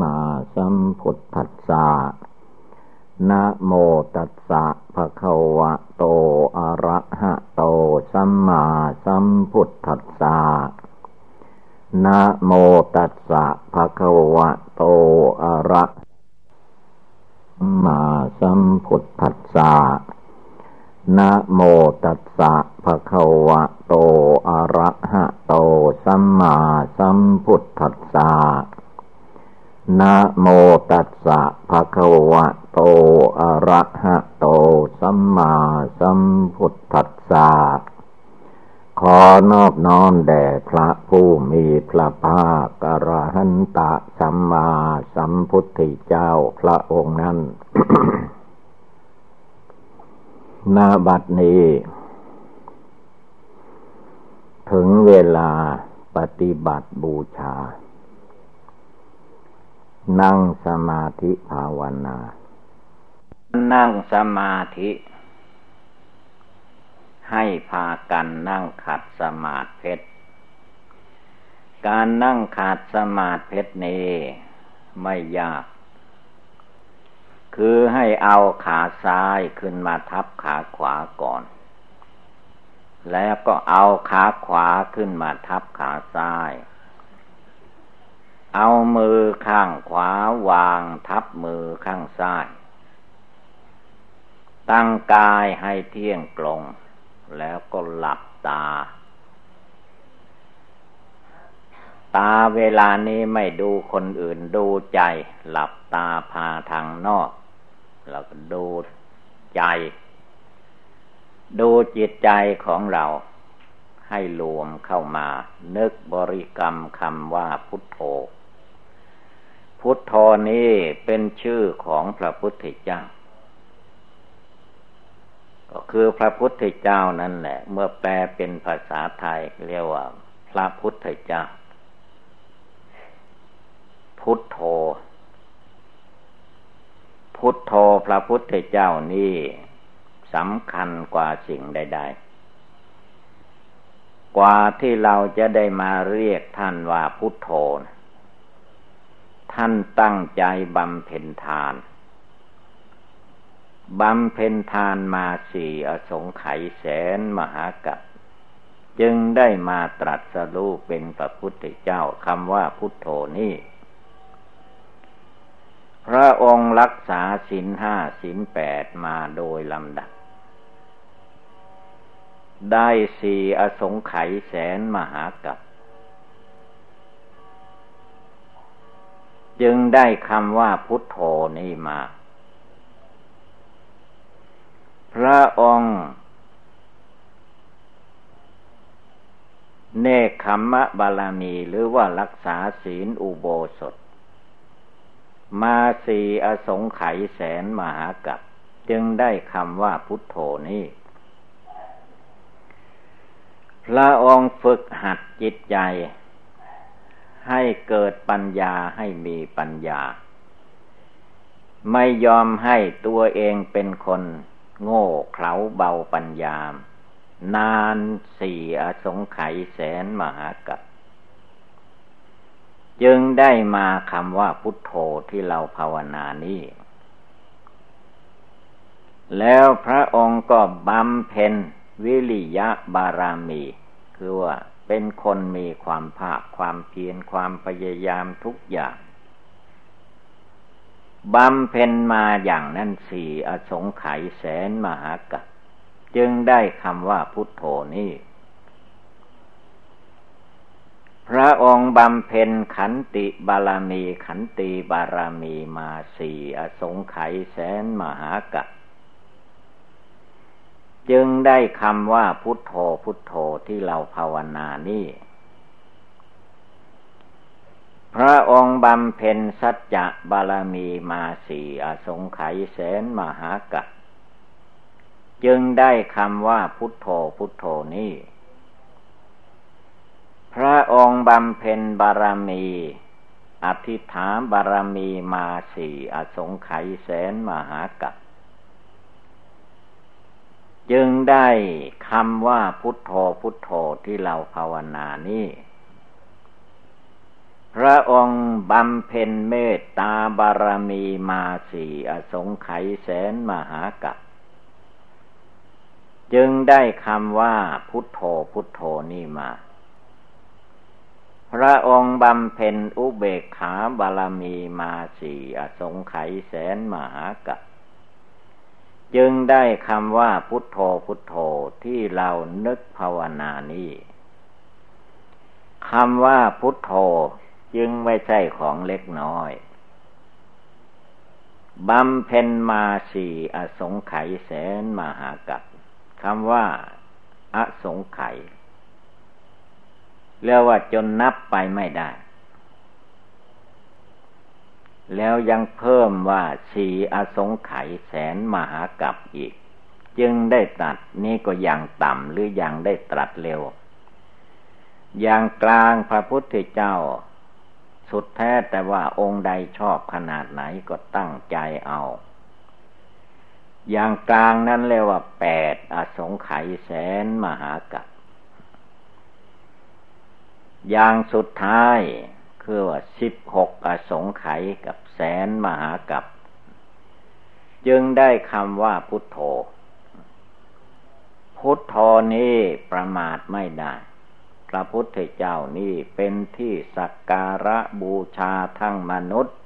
มาสัมพุทธัสสะนะโมตัสสะภะคะวะโต อะระหะโต สัมมาสัมพุทธัสสะนะโมตัสสะภะคะวะโต อะระมาสัมพุทธัสสะนะโมตัสสะภะคะวะโต อะระหะโต สัมมาสัมพุทธัสสะ นะโมตัสสะภะคะวะโต อะระหะโต สัมมาสัมพุทธัสสะ ขอนอบน้อมแด่พระผู้มีพระภาคอรหันตะสัมมาสัมพุทธเจ้าพระองค์นั้นนาบัดนี้ ถึงเวลาปฏิบัติบูชา นั่งสมาธิภาวนา นั่งสมาธิ ให้พากันนั่งขัดสมาธิเพชร การนั่งขัดสมาธิเพชรนี้ไม่ยาก คือให้เอาขาซ้ายขึ้นมาทับขาขวาก่อน แล้วก็เอาขาขวาขึ้นมาทับขาซ้าย เอามือข้างขวาวางทับมือข้างซ้าย ตั้งกายให้เที่ยงตรง แล้วก็หลับตา ตาเวลานี้ไม่ดูคนอื่นดูใจ หลับตาพาทางนอกเราก็ดูใจ ดูจิตใจของเราให้รวมเข้ามา นึกบริกรรมคำว่าพุทโธ พุทธนี้เป็นชื่อของพระพุทธเจ้า ก็คือพระพุทธเจ้านั่นแหละ เมื่อแปลเป็นภาษาไทยเรียกว่า พระพุทธเจ้า พุทโธ พุทโธพระพุทธเจ้านี่สำคัญกว่าสิ่งใด ๆกว่าที่เราจะได้มาเรียกท่านว่าพุทโธ ท่านตั้งใจบำเพ็ญทาน บำเพ็ญทานมาสี่อสงไขยแสนมหากัปจึงได้มาตรัสรู้เป็นพระพุทธเจ้าคำว่าพุทโธนี่ พระองค์รักษาศีลห้าศีลแปดมาโดยลำดับ ได้สี่อสงไขยแสนมหากับ จึงได้คำว่าพุทโธนี้มา พระองค์เนคขมมะบาลามีหรือว่ารักษาศีลอุโบสถ มาสีอสงไขยแสนมหากับจึงได้คำว่าพุทโธนี้พระองค์ฝึกหัดจิตใจ ให้เกิดปัญญาให้มีปัญญา ไม่ยอมให้ตัวเองเป็นคนโง่เขลาเบาปัญญา นานสี่อสงไขยแสนมหากับจึงได้มาคำว่าพุทโธที่เราภาวนานี้แล้วพระองค์ก็บำเพ็ญวิริยะบารามี คือว่า เป็นคนมีความภาคความเพียรความพยายามทุกอย่างบำเพ็ญมาอย่างนั้นสี่อสงไขยแสนมหากัปจึงได้คำว่าพุทโธนี้พระองค์บำเพ็ญขันติบารมีขันติบารมีมาสี่อสงไขยแสนมหากะ จึงได้คำว่าพุทโธพุทโธที่เราภาวนานี่ พระองค์บำเพ็ญสัจจะบารมีมาสี่อสงไขยแสนมหากะจึงได้คำว่าพุทโธพุทโธนี่พระองค์บำเพ็ญบารมี อธิษฐานบารมีมาสี่อสงไขยแสนมหากัป จึงได้คำว่าพุทโธพุทโธที่เราภาวนานี้ พระองค์บำเพ็ญเมตตาบารมีมาสี่อสงไขยแสนมหากัปจึงได้คำว่าพุทโธพุทโธนี่มา พระองค์บำเพ็ญอุเบกขาบารมีมาสี่อสงไขยแสนมหากัป จึงได้คำว่าพุทโธพุทโธที่เรานึกภาวนานี้คำว่าพุทโธจึงไม่ใช่ของเล็กน้อยบำเพ็ญมาสี่อสงไขยแสนมหากัปคำว่า อสงไขยเรียกว่าจนนับไปไม่ได้ แล้วยังเพิ่มว่าสีอสงไขยแสนมหากับอีก จึงได้ตัดนี่ก็ยังต่ำหรือยังได้ตรัสเร็ว อย่างกลางพระพุทธเจ้า สุดแท้แต่ว่าองค์ใดชอบขนาดไหนก็ตั้งใจเอา อย่างกลางนั้นเรียกว่าแปดอสงไขยแสนมหากัปอย่างสุดท้าย คือว่าสิบหกอสงไขยกับแสนมหากัปจึงได้คำว่าพุทโธ พุทโธนี้ประมาทไม่ได้ พระพุทธเจ้านี่เป็นที่สักการะบูชาทั้งมนุษย์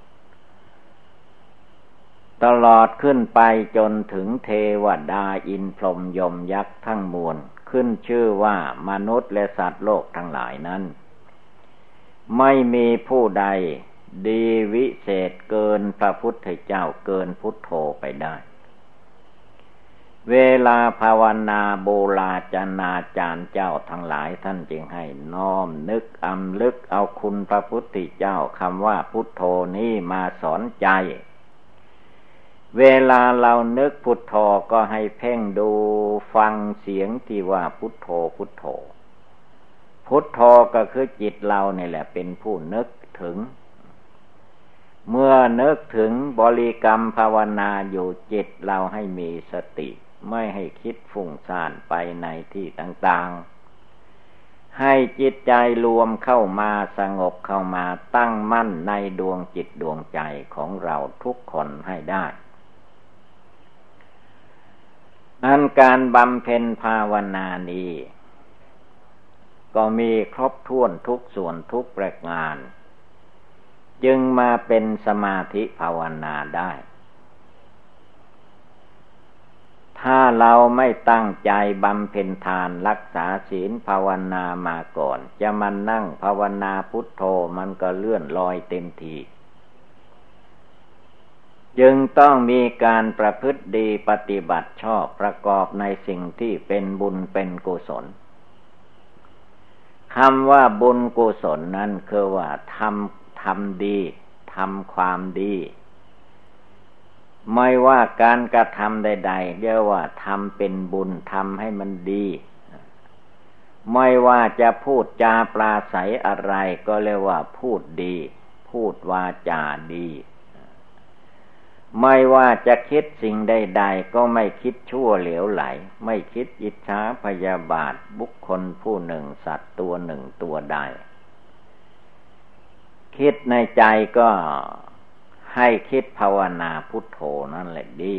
ตลอดขึ้นไปจนถึงเทวดาอินพรหมยมยักษ์ทั้งมวล ขึ้นชื่อว่ามนุษย์และสัตว์โลกทั้งหลายนั้น ไม่มีผู้ใด ดีวิเศษเกินพระพุทธเจ้าเกินพุทโธไปได้ เวลาภาวนาโบราจนาจารย์เจ้าทั้งหลายท่านจึงให้น้อมนึกอำลึกเอาคุณพระพุทธเจ้าคำว่าพุทโธนี้มาสอนใจเวลาเรานึกพุทโธก็ให้เพ่งดูฟังเสียงที่ว่าพุทโธพุทโธ พุทโธก็คือจิตเราเนี่ยแหละ เป็นผู้นึกถึง เมื่อนึกถึงบริกรรมภาวนาอยู่จิตเราให้มีสติ ไม่ให้คิดฟุ้งซ่านไปในที่ต่างๆให้จิตใจรวมเข้ามาสงบเข้ามาตั้งมั่นในดวงจิตดวงใจของเราทุกคนให้ได้ อันการบำเพ็ญภาวนานี้ ก็มีครบถ้วนทุกส่วนทุกประการจึงมาเป็นสมาธิภาวนาได้ ถ้าเราไม่ตั้งใจบำเพ็ญทานรักษาศีลภาวนามาก่อน จะมานั่งภาวนาพุทโธมันก็เลื่อนลอยเต็มทีจึงต้องมีการประพฤติดีปฏิบัติชอบประกอบในสิ่งที่เป็นบุญเป็นกุศล คำว่าบุญกุศลนั้นคือว่าทำทำดีทำความดี ไม่ว่าการกระทำใด ๆ เรียกว่าทำเป็นบุญทำให้มันดี ไม่ว่าจะพูดจาปราศัยอะไรก็เรียกว่าพูดดี พูดวาจาดี ไม่ว่าจะคิดสิ่งใด ๆ ก็ไม่คิดชั่วเหลวไหล ไม่คิดอิจฉาพยาบาทบุคคลผู้หนึ่งสัตว์ตัวหนึ่งตัวใด คิดในใจก็ให้คิดภาวนาพุทโธนั่นแหละดี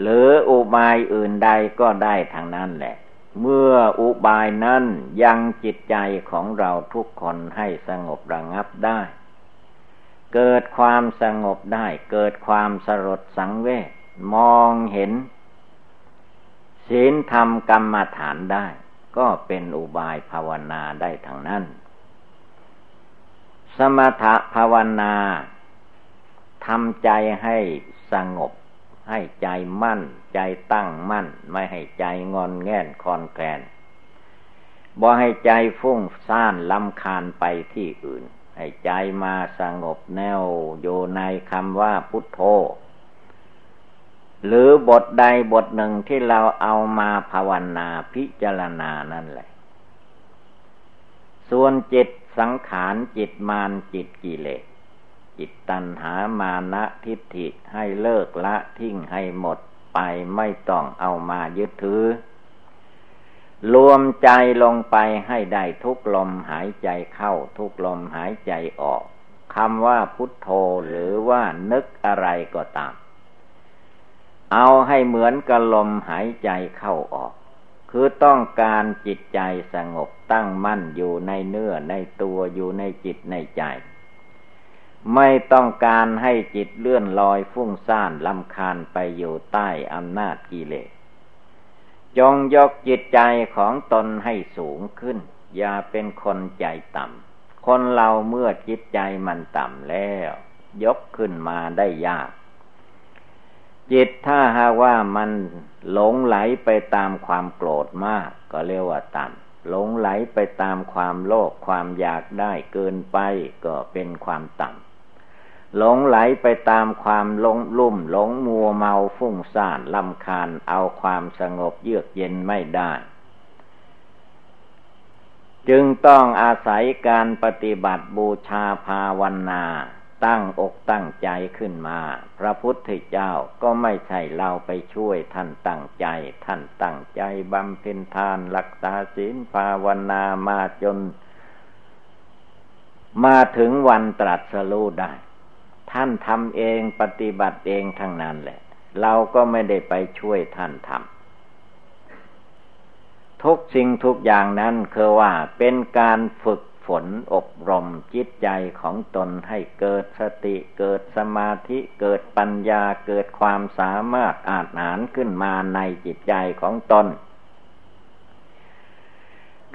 หรืออุบายอื่นใดก็ได้ทางนั้นแหละ เมื่ออุบายนั้นยังจิตใจของเราทุกคนให้สงบระงับได้ เกิดความสงบได้ เกิดความสลดสังเวชมองเห็น ศีลธรรมกรรมฐานได้ ก็เป็นอุบายภาวนาได้ทั้งนั้น สมถภาวนาทำใจให้สงบ ให้ใจมั่น ใจตั้งมั่น ไม่ให้ใจงอนแง่นคอนแกลนบ่ให้ใจฟุ้งซ่านลำคาญไปที่อื่น ให้ใจมาสงบแนวอยู่ในคำว่าพุทโธ หรือบทใดบทหนึ่งที่เราเอามาภาวนาพิจารณานั่นแหละ ส่วนจิตสังขารจิตมานจิตกิเลสจิตตัณหามานะทิฏฐิให้เลิกละทิ้งให้หมดไปไม่ต้องเอามายึดถือ รวมใจลงไปให้ได้ทุกลมหายใจเข้า ทุกลมหายใจออกคำว่าพุทโธหรือว่านึกอะไรก็ตาม เอาให้เหมือนกับลมหายใจเข้าออก คือต้องการจิตใจสงบตั้งมั่นอยู่ในเนื้อในตัวอยู่ในจิตในใจ ไม่ต้องการให้จิตเลื่อนลอยฟุ้งซ่านลำคาญไปอยู่ใต้อำนาจกิเลส จงยกจิตใจของตนให้สูงขึ้น อย่าเป็นคนใจต่ำ คนเราเมื่อจิตใจมันต่ำแล้ว ยกขึ้นมาได้ยาก จิตถ้าหาว่ามันหลงไหลไปตามความโกรธมาก ก็เรียกว่าต่ำหลงไหลไปตามความโลภความอยากได้เกินไปก็เป็นความต่ำ หลงไหลไปตามความหลงลุ่ม หลงมัวเมาฟุ้งซ่านลำคาญเอาความสงบเยือกเย็นไม่ได้ จึงต้องอาศัยการปฏิบัติบูชาภาวนาตั้งอกตั้งใจขึ้นมา พระพุทธเจ้าก็ไม่ใช่เราไปช่วยท่านตั้งใจ ท่านตั้งใจบำเพ็ญทานรักษาศีลภาวนามาจน มาถึงวันตรัสรู้ได้ ท่านทำเองปฏิบัติเองทั้งนั้นแหละ เราก็ไม่ได้ไปช่วยท่านทำทุกสิ่งทุกอย่างนั้นคือว่าเป็นการฝึกฝนอบรมจิตใจของตนให้เกิดสติเกิดสมาธิเกิดปัญญาเกิดความสามารถอาจหารขึ้นมาในจิตใจของตน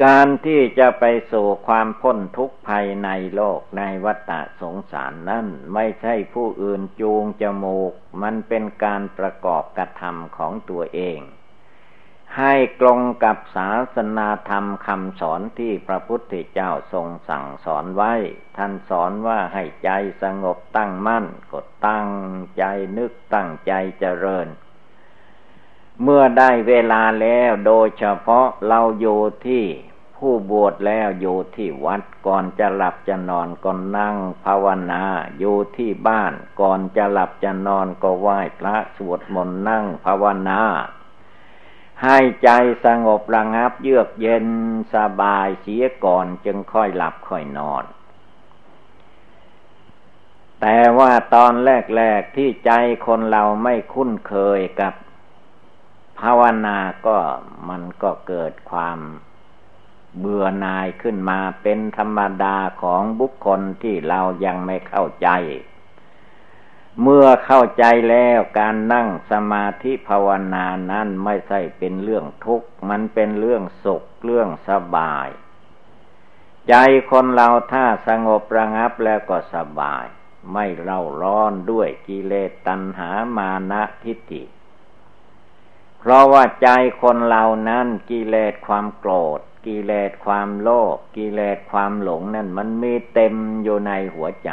การที่จะไปสู่ความพ้นทุกข์ภายในโลกในวัฏสงสารนั่นไม่ใช่ผู้อื่นจูงจมูก มันเป็นการประกอบกระทำของตัวเอง ให้กลงกับศาสนาธรรมคำสอนที่พระพุทธเจ้าทรงสั่งสอนไว้ ท่านสอนว่าให้ใจสงบตั้งมั่นกดตั้งใจนึกตั้งใจเจริญเมื่อได้เวลาแล้วโดยเฉพาะเราอยู่ที่ ผู้บวชแล้วอยู่ที่วัดก่อนจะหลับจะนอนก็นั่งภาวนาอยู่ที่บ้าน ก่อนจะหลับจะนอนก็ไหว้พระสวดมนต์นั่งภาวนาให้ใจสงบระงับเยือกเย็นสบายเสียก่อนจึงค่อยหลับค่อยนอน แต่ว่าตอนแรกๆที่ใจคนเราไม่คุ้นเคยกับภาวนาก็มันก็เกิดความ เบื่อหน่ายขึ้นมาเป็นธรรมดาของบุคคลที่เรายังไม่เข้าใจ เมื่อเข้าใจแล้วการนั่งสมาธิภาวนานั้นไม่ใช่เป็นเรื่องทุกข์ มันเป็นเรื่องสุขเรื่องสบาย ใจคนเราถ้าสงบระงับแล้วก็สบาย ไม่เร่าร้อนด้วยกิเลสตัณหามานะทิฏฐิเพราะว่าใจคนเรานั้นกิเลสความโกรธ กิเลสความโลภกิเลสความหลงนั่นมันมีเต็มอยู่ในหัวใจ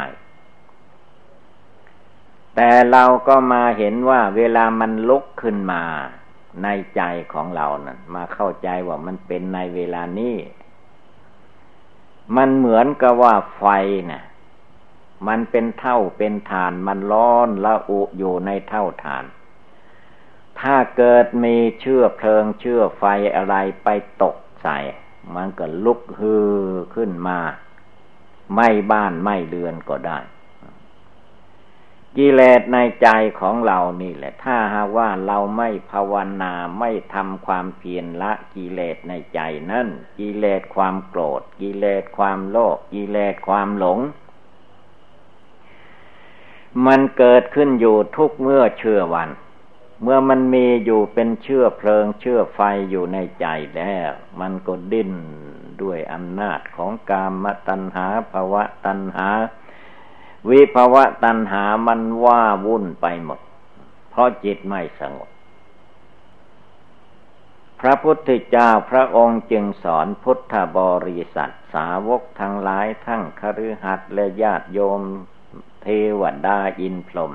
แต่เราก็มาเห็นว่าเวลามันลุกขึ้นมาในใจของเรานะ่ะมาเข้าใจว่ามันเป็นในเวลานี้ มันเหมือนกับว่าไฟนะ่ะ มันเป็นเท่าเป็นฐานมันร้อนละอุอยู่ในเท่าฐานถ้าเกิดมีเชื้อเพลิงเชื้อไฟอะไรไปตกใส่ มันก็ลุกฮือขึ้นมา ไม่บ้านไม่เรือนก็ได้ กิเลสในใจของเรานี่แหละ ถ้าหากว่าเราไม่ภาวนาไม่ทำความเพียรละกิเลสในใจนั่นกิเลสความโกรธ กิเลสความโลภกิเลสความหลงมันเกิดขึ้นอยู่ทุกเมื่อเชื่อวัน เมื่อมันมีอยู่เป็นเชื่อเพลิงเชื่อไฟอยู่ในใจแล้ว มันก็ดิ้นด้วยอำนาจของกามตัณหาภาวะตัณหา วิภาวะตัณหามันว่าวุ่นไปหมด เพราะจิตไม่สงบ พระพุทธเจ้าพระองค์จึงสอนพุทธบริษัทสาวกทั้งหลายทั้งคฤหัสถ์และญาติโยมเทวดาอินพรหม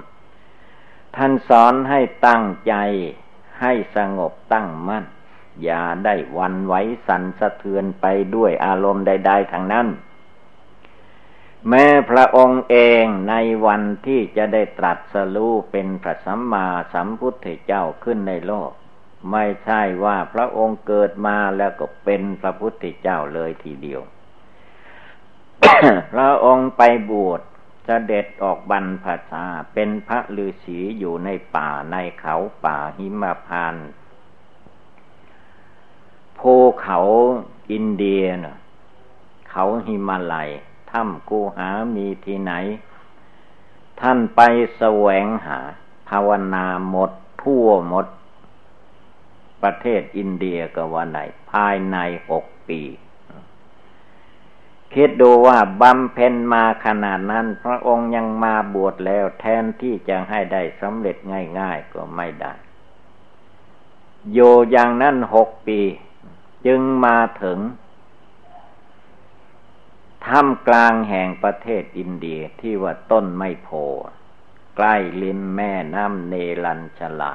ท่านสอนให้ตั้งใจให้สงบตั้งมั่น อย่าได้วันไหวสันสะเทือนไปด้วยอารมณ์ใด ๆทางนั้น แม้พระองค์เองในวันที่จะได้ตรัสรู้เป็นพระสัมมาสัมพุทธเจ้าขึ้นในโลก ไม่ใช่ว่าพระองค์เกิดมาแล้วก็เป็นพระพุทธเจ้าเลยทีเดียวพระองค์ไปบวช จะเด็ดออกบรรพชาเป็นพระฤาษีอยู่ในป่าในเขาป่าหิมพานภูเขาอินเดียนะเขาหิมาลัยถ้ำกูหามีที่ไหน ท่านไปแสวงหา ภาวนาหมดทั่วหมด ประเทศอินเดียก็ว่าไหน ภายในหกปี คิดดูว่าบำเพ็ญมาขนาดนั้น พระองค์ยังมาบวชแล้ว แทนที่จะให้ได้สำเร็จง่ายๆก็ไม่ได้ โยอย่างนั้นหกปี จึงมาถึงท่ามกลางแห่งประเทศอินเดียที่ว่าต้นไม่โพใกล้ลิมแม่น้ำเนลันชลา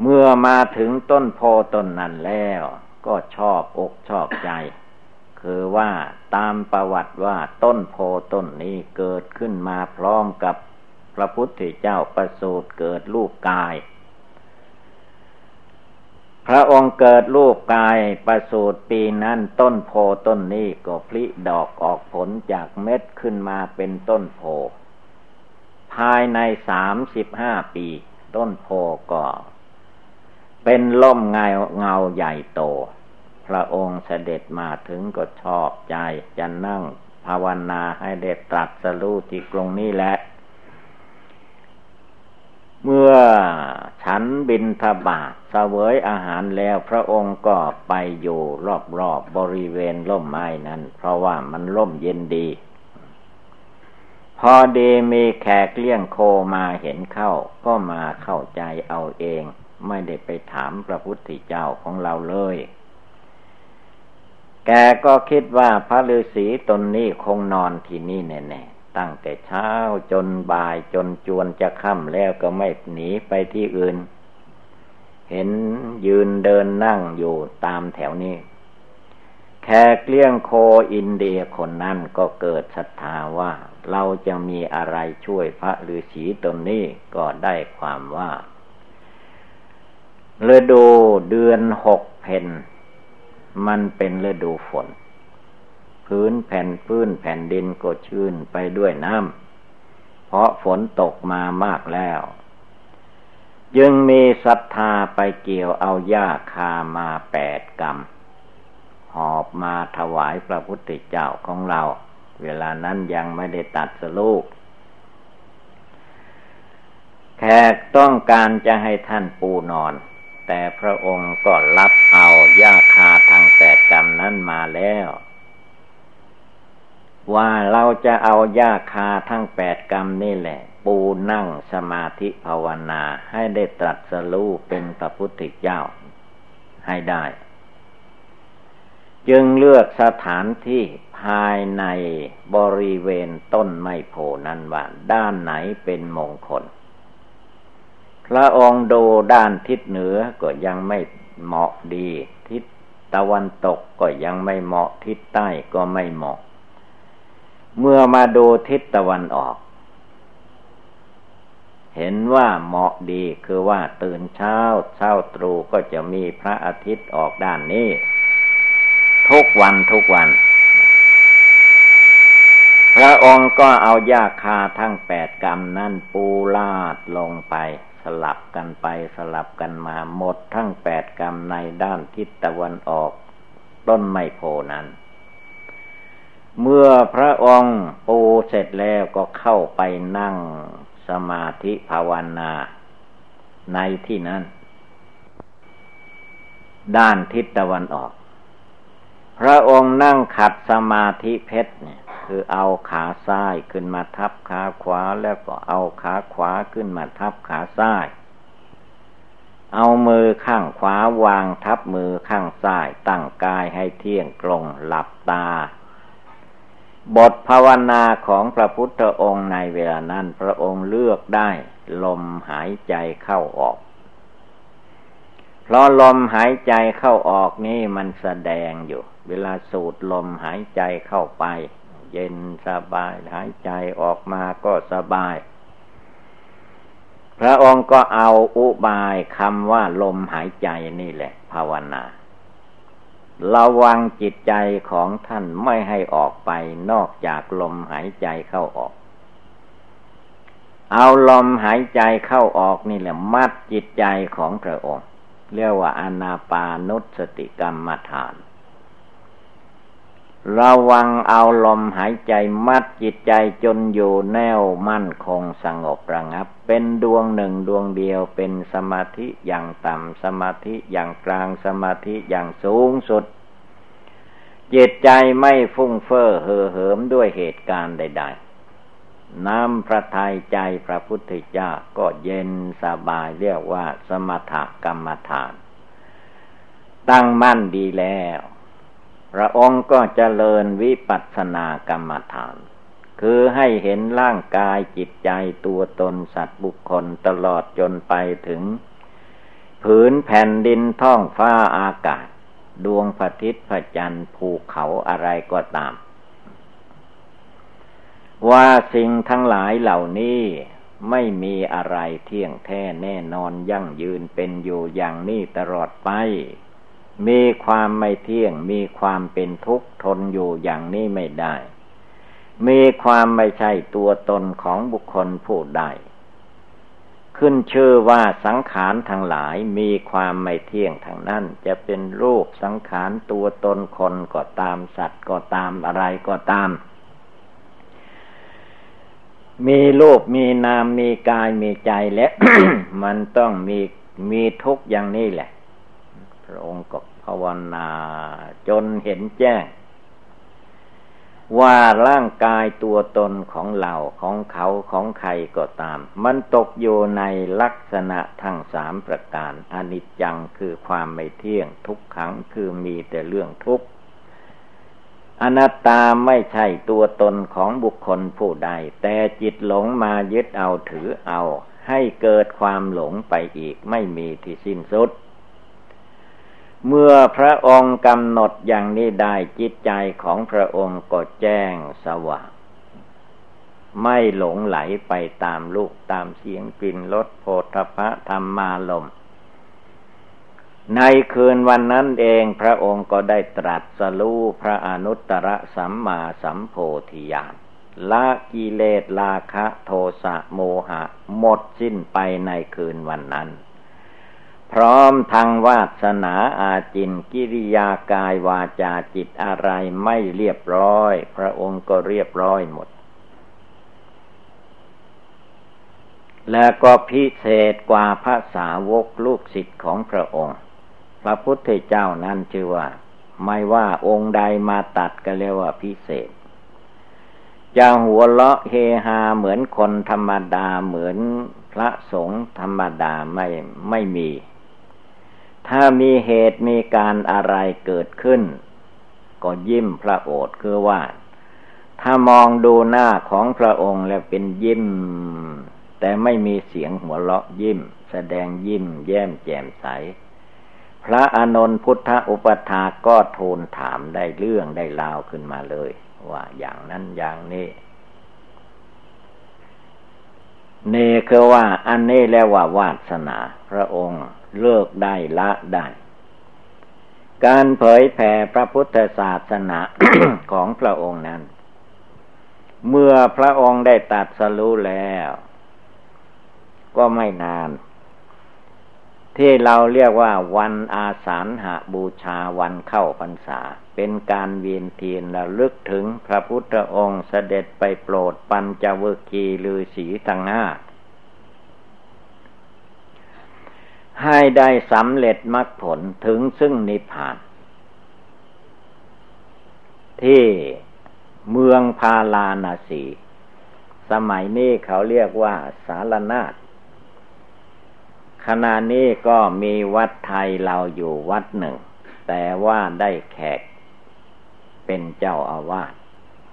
เมื่อมาถึงต้นโพต้นนั้นแล้ว ก็ชอบอกชอบใจ คือว่าตามประวัติว่าต้นโพต้นนี้เกิดขึ้นมาพร้อมกับพระพุทธเจ้าประสูติเกิดลูกกาย พระองค์เกิดลูกกายประสูติปีนั้นต้นโพต้นนี้ก็พลิดอกออกผลจากเม็ดขึ้นมาเป็นต้นโพ ภายในสามสิบห้าปี ต้นโพก็เป็นล่มเงาเงาใหญ่โต พระองค์เสด็จมาถึงก็ชอบใจจะนั่งภาวนาให้เด็ดตรัสรู้ที่กรงนี้แหละ เมื่อฉันบินทบาทเสวยอาหารแล้วพระองค์ก็ไปอยู่รอบๆบบริเวณร่มไม้นั้น เพราะว่ามันร่มเย็นดี พอเดมีแขกเลี้ยงโคมาเห็นเข้า ก็มาเข้าใจเอาเอง ไม่ได้ไปถามพระพุทธเจ้าของเราเลย แกก็คิดว่าพระฤาษีตนนี้คงนอนที่นี่แน่ๆ ตั้งแต่เช้าจนบ่ายจนจวนจะค่ำแล้วก็ไม่หนีไปที่อื่น เห็นยืนเดินนั่งอยู่ตามแถวนี้ แขกเลี้ยงโคอินเดียคนนั้นก็เกิดศรัทธาว่าเราจะมีอะไรช่วยพระฤาษีตนนี้ก็ได้ความว่าฤดูเดือนหกเพน มันเป็นฤดูฝน พื้นแผ่นพื้นแผ่นดินก็ชื้นไปด้วยน้ำเพราะฝนตกมามากแล้วยังมีศรัทธาไปเกี่ยวเอาหญ้าคามาแปดกรรมหอบมาถวายพระพุทธเจ้าของเรา เวลานั้นยังไม่ได้ตัดสลูกแขกต้องการจะให้ท่านปูนอน แต่พระองค์ก็รับเอาญ้าาทางแปดกรรมนั้นมาแล้ว ว่าเราจะเอายาคาทั้งแปดกรรมนี่แหละ ปูนั่งสมาธิภาวนาให้ได้ตรัสรู้เป็นพระพุทธเจ้าให้ได้ จึงเลือกสถานที่ภายในบริเวณต้นไมโพนั้นว่าด้านไหนเป็นมงคล พระองค์ดูด้านทิศเหนือก็ยังไม่เหมาะดี ทิศ ตะวันตกก็ยังไม่เหมาะทิศใต้ก็ไม่เหมาะ เมื่อมาดูทิศตะวันออก เห็นว่าเหมาะดีคือว่าตื่นเช้าเช้าตรู่ก็จะมีพระอาทิตย์ออกด้านนี้ ทุกวันทุกวัน พระองค์ก็เอายาคาทั้งแปดกรรมนั่นปูลาดลงไป ลับกันไปสลับกันมาหมดทั้งแปดกรรมในด้านทิศตะวันออก ต้นไมโพนั้น เมื่อพระองค์ปูเสร็จแล้วก็เข้าไปนั่งสมาธิภาวนา ในที่นั้น ด้านทิศตะวันออก พระองค์นั่งขัดสมาธิเพชรเนี่ย คือเอาขาซ้ายขึ้นมาทับขาขวาแล้วก็เอาขาขวาขึ้นมาทับขาซ้าย เอามือข้างขวาวางทับมือข้างซ้ายตั้งกายให้เที่ยงตรงหลับตา บทภาวนาของพระพุทธองค์ในเวลานั้นพระองค์เลือกได้ ลมหายใจเข้าออก เพราะลมหายใจเข้าออกนี่มันแสดงอยู่ เวลาสูดลมหายใจเข้าไป เย็นสบายหายใจออกมาก็สบาย พระองค์ก็เอาอุบายคำว่าลมหายใจนี่แหละ ภาวนา ระวังจิตใจของท่านไม่ให้ออกไปนอกจากลมหายใจเข้าออก เอาลมหายใจเข้าออกนี่แหละ มัดจิตใจของพระองค์ เรียกว่าอนาปานุสติกรรมฐาน ระวังเอาลมหายใจมัดจิตใจจนอยู่แน่วมั่นคงสงบระงับ เป็นดวงหนึ่งดวงเดียวเป็นสมาธิอย่างต่ำสมาธิอย่างกลางสมาธิอย่างสูงสุด จิตใจไม่ฟุ้งเฟ้อเห่อเหิมด้วยเหตุการณ์ใด ๆน้ำพระทัยใจพระพุทธเจ้าก็เย็นสบายเรียกว่าสมถกรรมฐาน ตั้งมั่นดีแล้ว พระองค์ก็เจริญวิปัสสนากรรมฐาน คือให้เห็นร่างกายจิตใจตัวตนสัตว์บุคคลตลอดจนไปถึง ผืนแผ่นดินท้องฟ้าอากาศ ดวงพระทิตย์พระจันทร์ภูเขาอะไรก็ตาม ว่าสิ่งทั้งหลายเหล่านี้ไม่มีอะไรเที่ยงแท้แน่นอนยั่งยืนเป็นอยู่อย่างนี้ตลอดไป มีความไม่เที่ยง มีความเป็นทุกข์ทนอยู่อย่างนี้ไม่ได้ มีความไม่ใช่ตัวตนของบุคคลผู้ใดขึ้นชื่อว่าสังขารทั้งหลายมีความไม่เที่ยงทางนั้น จะเป็นรูปสังขารตัวตนคนก็ตามสัตว์ก็ตามอะไรก็ตาม มีรูปมีนามมีกายมีใจและ มันต้องมีมีทุกอย่างนี้แหละ พระองค์ก็าวนา จนเห็นแจ้ง ว่าร่างกายตัวตนของเราของเขาของใครก็ตาม มันตกอยู่ในลักษณะทั้งสามประการอนิจจังคือความไม่เที่ยงทุกขังคือมีแต่เรื่องทุกข์อนัตตาไม่ใช่ตัวตนของบุคคลผู้ใด แต่จิตหลงมายึดเอาถือเอา ให้เกิดความหลงไปอีกไม่มีที่สิ้นสุด เมื่อพระองค์กำหนดอย่างนี้ได้จิตใจของพระองค์ก็แจ้งสว่าง ไม่หลงไหลไปตามลูกตามเสียงกลิ่นรสโพธพะธรรมาลม ในคืนวันนั้นเองพระองค์ก็ได้ตรัสรู้พระอนุตตรสัมมาสัมโพธิญาณละกิเลสราคะโทสะโมหะ หมดสิ้นไปในคืนวันนั้น พร้อมทางวาสนาอาจินกิริยากายวาจาจิตอะไรไม่เรียบร้อย พระองค์ก็เรียบร้อยหมด แล้วก็พิเศษกว่าพระสาวกลูกศิษย์ของพระองค์ พระพุทธเจ้านั้นชื่อว่า ไม่ว่าองค์ใดมาตัดก็เรียกว่าพิเศษ จะหัวเลาะเฮฮาเหมือนคนธรรมดาเหมือนพระสงฆ์ธรรมดาไม่ไม่มี ถ้ามีเหตุมีการอะไรเกิดขึ้น ก็ยิ้มพระโอษฐ์คือว่า ถ้ามองดูหน้าของพระองค์แล้วเป็นยิ้ม แต่ไม่มีเสียงหัวเราะยิ้ม แสดงยิ้มแย้มแจ่มใส พระอานนท์พุทธอุปถาก็ทูลถามได้เรื่องได้ราวขึ้นมาเลย ว่าอย่างนั้นอย่างนี้เนคือว่าอันนี้แล้วว่าวาสนาพระองค์ เลิกได้ละได้ การเผยแผ่พระพุทธศาสนาของพระองค์นั้น เมื่อพระองค์ได้ตัดสรู้แล้ว ก็ไม่นาน ที่เราเรียกว่าวันอาสาฬหาบูชาวันเข้าพรรษา เป็นการเวียนเทียนระลึกถึงพระพุทธองค์เสด็จไปโปรดปัญจวคีลือสีทั้งห้า ให้ได้สำเร็จมรรคผลถึงซึ่งนิพพาน ที่เมืองพาลานาสี สมัยนี้เขาเรียกว่าสารนาฏขณะนี้ก็มีวัดไทยเราอยู่วัดหนึ่ง แต่ว่าได้แขก เป็นเจ้าอาวาส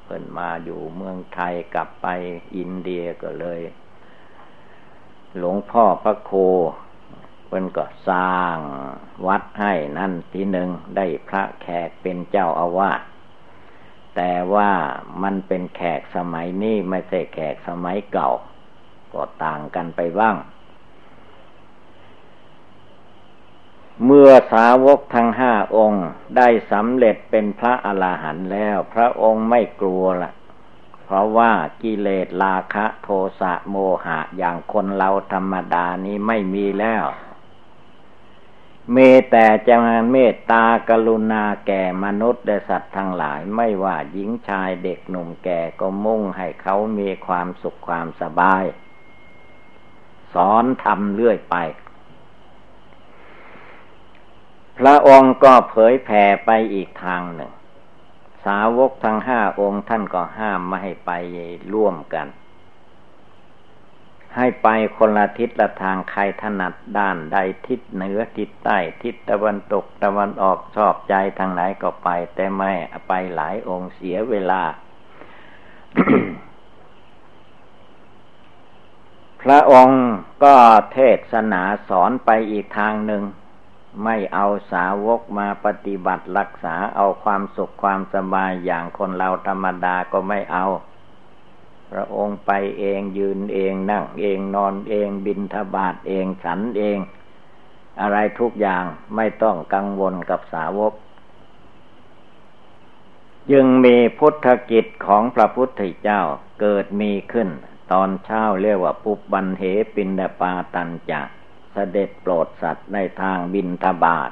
เพิ่นมาอยู่เมืองไทยกลับไปอินเดียก็เลย หลวงพ่อพระโค เพิ่นก็สร้างวัดให้นั่นทีหนึ่งได้พระแขกเป็นเจ้าอาวาสแต่ว่ามันเป็นแขกสมัยนี้ไม่ใช่แขกสมัยเก่า ก็ต่างกันไปบ้าง เมื่อสาวกทั้งห้าองค์ได้สำเร็จเป็นพระอรหันต์แล้ว พระองค์ไม่กลัวละเพราะว่ากิเลสราคะโทสะโมหะอย่างคนเราธรรมดานี้ไม่มีแล้ว มแต่จะเมตตากรุณาแก่มนุษย์และสัตว์ทั้งหลาย ไม่ว่าหญิงชายเด็กหนุ่มแก่ก็มุ่งให้เขามีความสุขความสบาย สอนทำเรื่อยไป พระองค์ก็เผยแผ่ไปอีกทางหนึ่ง สาวกทั้งห้าองค์ท่านก็ห้ามไม่ให้ไปร่วมกัน ให้ไปคนละทิศละทางใครถนัดด้านใดทิศเหนือทิศใต้ทิศตะวันตกตะวันออกชอบใจทางไหนก็ไป แต่ไม่ไปหลายองค์เสียเวลา พระองค์ก็เทศนาสอนไปอีกทางหนึ่ง ไม่เอาสาวกมาปฏิบัติรักษาเอาความสุขความสบายอย่างคนเราธรรมดาก็ไม่เอาพ ระองค์ไปเองยืนเองนั่งเองนอนเองบินทบาทเองฉันเอง อะไรทุกอย่างไม่ต้องกังวลกับสาวกยังมีพุทธกิจของพระพุทธเจ้าเกิดมีขึ้น ตอนเช้าเรียกว่าปุบบันเหปินดาปาตันจักเสด็จโปรดสัตว์ในทางบินทบาท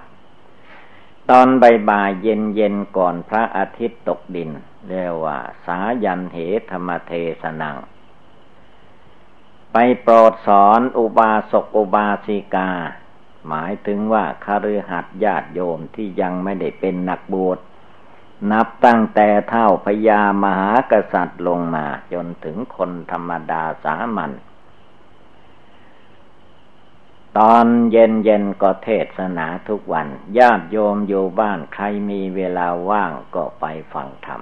ตอนบ่ายเย็นเย็นก่อนพระอาทิตย์ตกดิน เรียกว่า สายันเหธรรมเทสนัง ไปโปรดสอนอุบาสกอุบาสิกา หมายถึงว่าคารือหัดญาติโยมที่ยังไม่ได้เป็นนักบวชนับตั้งแต่เท่าพญามหากษัตริย์ลงมา จนถึงคนธรรมดาสามัญ ตอนเย็นเย็นก็เทศนาทุกวันญาติโยมอยู่บ้านใครมีเวลาว่างก็ไปฟังธรรม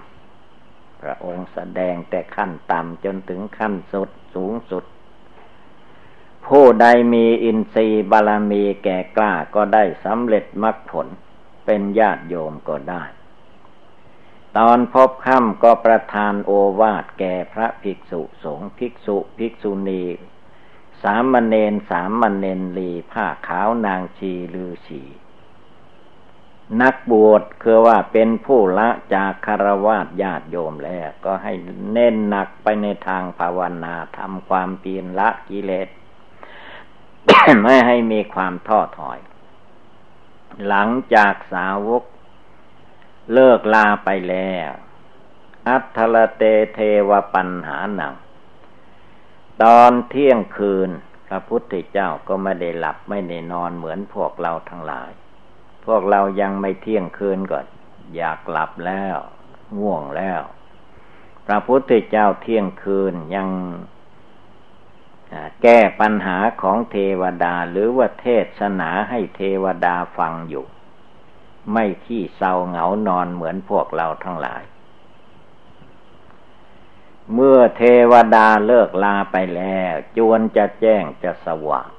พระองค์แสดงแต่ขั้นต่ำจนถึงขั้นสุดสูงสุด ผู้ใดมีอินทรีย์บารมีแก่กล้าก็ได้สำเร็จมรรคผล เป็นญาติโยมก็ได้ ตอนพบค่ำก็ประทานโอวาทแก่พระภิกษุสงฆ์ภิกษุภิกษุณี สามมเณรสามมเณรลีผ้าขาวนางชีลือชีนักบวชคือว่าเป็นผู้ละจากคารวาสญาติโยมแล้ว ก็ให้เน้นหนักไปในทางภาวนาทำความเพียรละกิเลสไม่ให้มีความท้อถอย หลังจากสาวกเลิกลาไปแล้ว อัทลเตเทวปัญหาหนัง ตอนเที่ยงคืนพระพุทธเจ้าก็ไม่ได้หลับไม่ได้นอนเหมือนพวกเราทั้งหลาย พวกเรายังไม่เที่ยงคืนก่อนอยากหลับแล้ว ง่วงแล้ว พระพุทธเจ้าเที่ยงคืนยังแก้ปัญหาของเทวดาหรือว่าเทศนาให้เทวดาฟังอยู่ ไม่ขี้เศร้าเหงานอนเหมือนพวกเราทั้งหลาย เมื่อเทวดาเลิกลาไปแล้ว จวนจะแจ้งจะสว่าง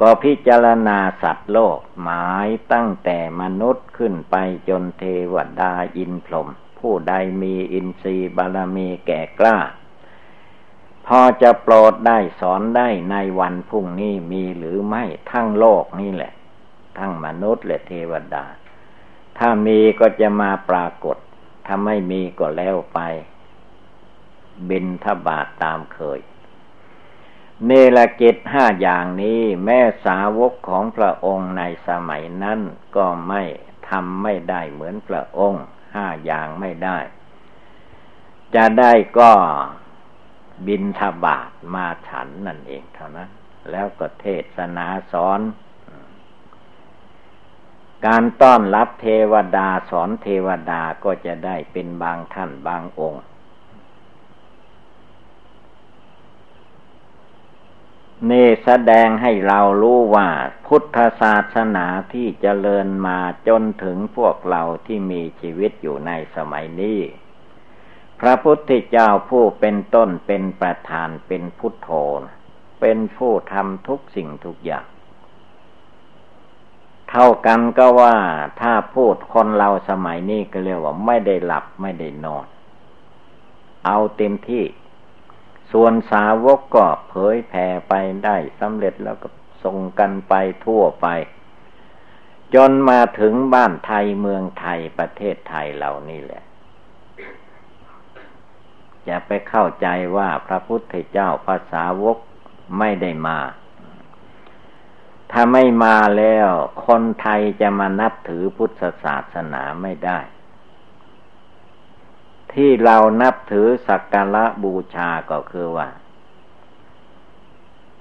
ก็พิจารณาสัตว์โลกหมายตั้งแต่มนุษย์ขึ้นไปจนเทวดาอินพรหมผู้ใดมีอินทรีย์บารมีแก่กล้า พอจะโปรดได้สอนได้ในวันพรุ่งนี้มีหรือไม่ทั้งโลกนี่แหละ ทั้งมนุษย์และเทวดา ถ้ามีก็จะมาปรากฏ ถ้าไม่มีก็แล้วไป บินทบาทตามเคย เนรกิจห้าอย่างนี้แม่สาวกของพระองค์ในสมัยนั้นก็ไม่ทำไม่ได้เหมือนพระองค์ห้าอย่างไม่ได้ จะได้ก็บินทบาทมาฉันนั่นเองเท่านั้น แล้วก็เทศนาสอนการต้อนรับเทวดาสอนเทวดาก็จะได้เป็นบางท่านบางองค์ นี่แสดงให้เรารู้ว่า พุทธศาสนาที่เจริญมาจนถึงพวกเราที่มีชีวิตอยู่ในสมัยนี้ พระพุทธเจ้าผู้เป็นต้นเป็นประธานเป็นพุทโธเป็นผู้ทำทุกสิ่งทุกอย่างเท่ากันก็ว่าถ้าพูดคนเราสมัยนี้ก็เรียกว่าไม่ได้หลับไม่ได้นอน เอาเต็มที่ ส่วนสาวกก็เผยแผ่ไปได้สำเร็จแล้วก็ส่งกันไปทั่วไป จนมาถึงบ้านไทยเมืองไทยประเทศไทยเหล่านี้แหละจะไปเข้าใจว่าพระพุทธเจ้าภาษาวกไม่ได้มา ถ้าไม่มาแล้ว คนไทยจะมานับถือพุทธศาสนาไม่ได้ ที่เรานับถือสักการะบูชาก็คือว่า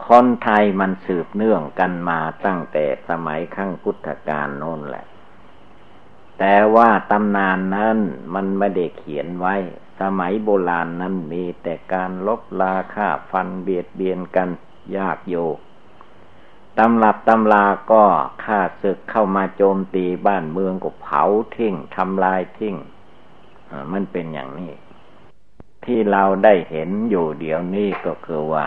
คนไทยมันสืบเนื่องกันมาตั้งแต่สมัยขั้งพุทธกาลโน้นแหละ แต่ว่าตำนานนั้นมันไม่ได้เขียนไว้ สมัยโบราณนั้นมีแต่การลบลาฆ่าฟันเบียดเบียนกันยากโยตำรับตำลาก็ฆ่าศึกเข้ามาโจมตีบ้านเมืองก็เผาทิ้งทำลายทิ้ง มันเป็นอย่างนี้ ที่เราได้เห็นอยู่เดี๋ยวนี้ก็คือว่า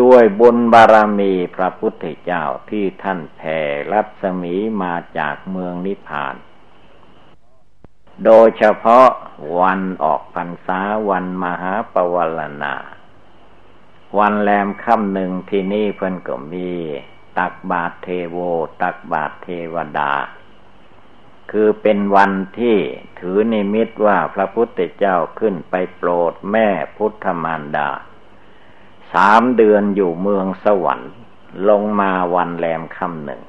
ด้วยบุญบารมีพระพุทธเจ้าที่ท่านแผ่รัศมีมาจากเมืองนิพพาน โดยเฉพาะวันออกพรรษาวันมหาปวารณา วันแรมค่ำหนึ่งที่นี่เพิ่นก็มี ตักบาทเทโว ตักบาทเทวดา คือเป็นวันที่ถือนิมิตว่าพระพุทธเจ้าขึ้นไปโปรดแม่พุทธมารดา สามเดือนอยู่เมืองสวรรค์ ลงมาวันแรมค่ำหนึ่ง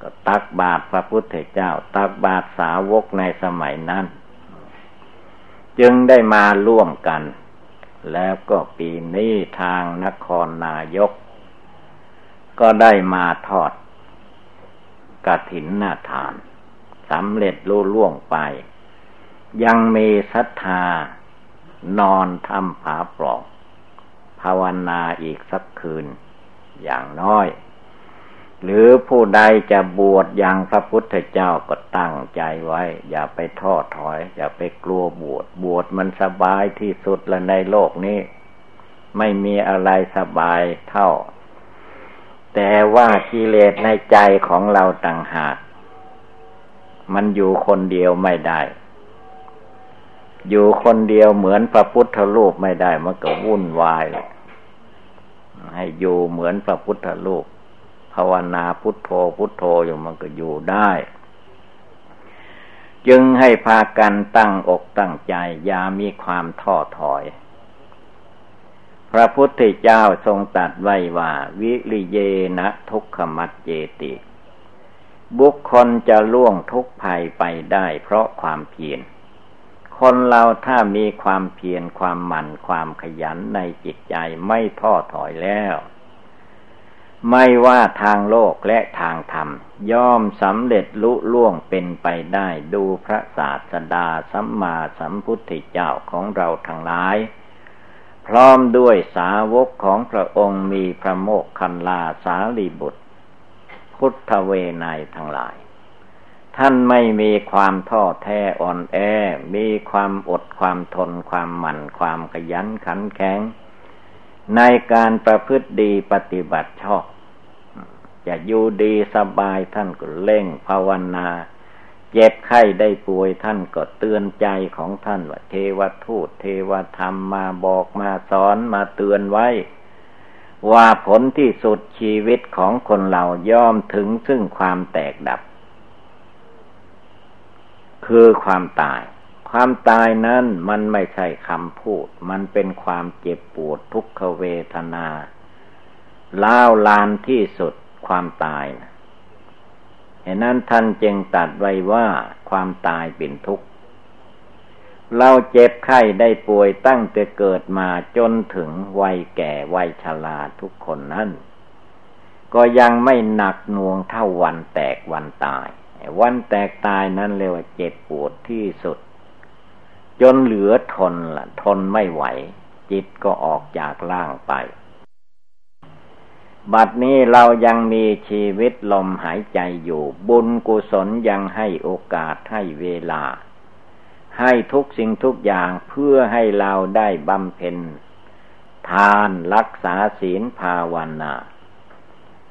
ก็ตักบาตรพระพุทธเจ้า ตักบาตรสาวกในสมัยนั้น จึงได้มาร่วมกัน แล้วก็ปีนี้ทางนครนายก ก็ได้มาทอดกระถินนาทาน สำเร็จรุ่ล่วงไป ยังมีศรัทธานอนทำผาปลอกภาวนาอีกสักคืน อย่างน้อย หรือผู้ใดจะบวชอย่างพระพุทธเจ้าก็ตั้งใจไว้ อย่าไปท้อถอย อย่าไปกลัวบวชบวชมันสบายที่สุดละในโลกนี้ ไม่มีอะไรสบายเท่า แต่ว่ากิเลสในใจของเราต่างหาก มันอยู่คนเดียวไม่ได้ อยู่คนเดียวเหมือนพระพุทธรูปไม่ได้ มันก็วุ่นวายเลยให้อยู่เหมือนพระพุทธรูปภาวนาพุทโธพุทโธอยู่มันก็อยู่ได้ จึงให้พากันตั้งอกตั้งใจอย่ามีความท้อถอย พระพุทธเจ้าทรงตัดไว้ว่า วิริเยนะทุกขมัดเจติ บุคคลจะล่วงทุกภัยไปได้เพราะความเพียร คนเราถ้ามีความเพียรความหมั่นความขยันในจิตใจไม่ท้อถอยแล้ว ไม่ว่าทางโลกและทางธรรม ย่อมสำเร็จลุล่วงเป็นไปได้ดูพระศาสดาสัมมาสัมพุทธเจ้าของเราทั้งหลายพร้อมด้วยสาวกของพระองค์มีพระโมกคันลาสาลีบุตร พุทธเวนยทั้งหลาย ท่านไม่มีความท้อแท้อ่อนแอ มีความอดความทนความหมั่นความขยันขันแข็ง ในการประพฤติดีปฏิบัติชอบ จะอยู่ดีสบายท่านก็เล่งภาวนาเจ็บไข้ได้ป่วยท่านก็เตือนใจของท่านว่าเทวทูตเทวธรรมมาบอกมาสอนมาเตือนไว้ ว่าผลที่สุดชีวิตของคนเราย่อมถึงซึ่งความแตกดับ คือความตาย ความตายนั้นมันไม่ใช่คำพูด มันเป็นความเจ็บปวดทุกขเวทนาล้าวลานที่สุดความตายนะเหตุนั้นท่านจึงตัดไว้ว่าความตายเป็นทุกข์ เราเจ็บไข้ได้ป่วยตั้งแต่เกิดมาจนถึงวัยแก่วัยชราทุกคนนั้น ก็ยังไม่หนักหน่วงเท่าวันแตกวันตาย วันแตกตายนั้นเรียกว่าเจ็บปวดที่สุด จนเหลือทนละทนไม่ไหว จิตก็ออกจากร่างไป บัดนี้เรายังมีชีวิตลมหายใจอยู่ บุญกุศลยังให้โอกาสให้เวลา ให้ทุกสิ่งทุกอย่างเพื่อให้เราได้บำเพ็ญทานรักษาศีลภาวนา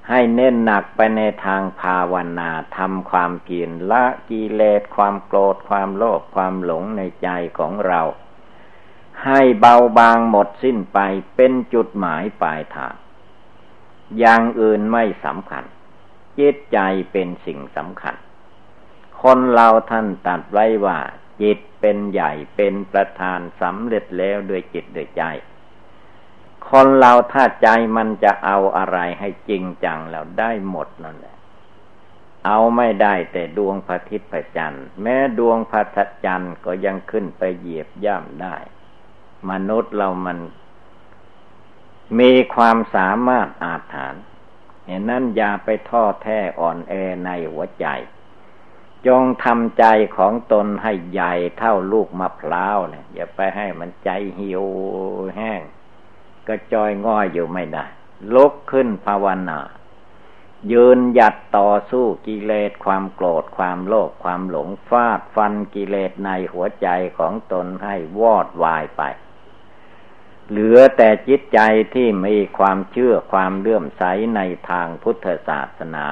ให้เน้นหนักไปในทางภาวนาทำความเกียรละกิเลสความโกรธความโลภความหลงในใจของเรา ให้เบาบางหมดสิ้นไปเป็นจุดหมายปลายทางอย่างอื่นไม่สำคัญจิตใจเป็นสิ่งสำคัญ คนเราท่านตัดไว้ว่าจิต เป็นใหญ่เป็นประธานสำเร็จแล้วด้วยจิตด้วยใจ คนเราถ้าใจมันจะเอาอะไรให้จริงจังแล้วได้หมดนั่นแหละ เอาไม่ได้แต่ดวงพระอาทิตย์พระจันทร์แม้ดวงพระจันทร์ก็ยังขึ้นไปเหยียบย่ำได้ มนุษย์เรามัน มีความสามารถอาถรรพ์เห็นนั้นอย่าไปท้อแท้อ่อนแอในหัวใจ จงทำใจของตนให้ใหญ่เท่าลูกมะพร้าวเนี่ยอย่าไปให้มันใจหิวแห้ง ก็จอยง่อยอยู่ไม่ได้ลุกขึ้นภาวนายืนหยัดต่อสู้กิเลสความโกรธความโลภความหลงฟาดฟันกิเลสในหัวใจของตนให้วอดวายไป เหลือแต่จิตใจที่มีความเชื่อความเลื่อมใสในทางพุทธศาสนา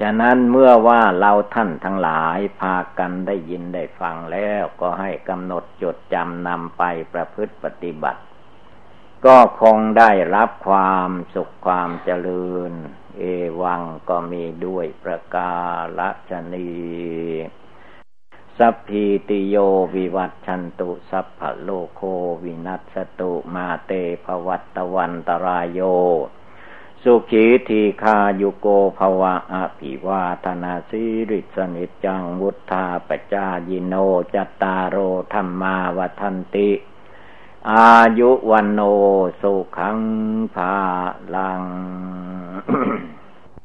ฉะนั้นเมื่อว่าเราท่านทั้งหลายพากันได้ยินได้ฟังแล้วก็ให้กำหนดจดจำนำไปประพฤติปฏิบัติ ก็คงได้รับความสุขความเจริญ เอวังก็มีด้วยประกาศนีสัพพีติโยวิวัตชันตุ สัพพะโลโควินัสตุมาเตภวัตวันตรายโย สุขีทีคายุโกภวะอภิวาธนาสิริสนิจังวุธาปจายิโนจัตารโอธรรมาวทันติ อายุวันโนสุขังภาลัง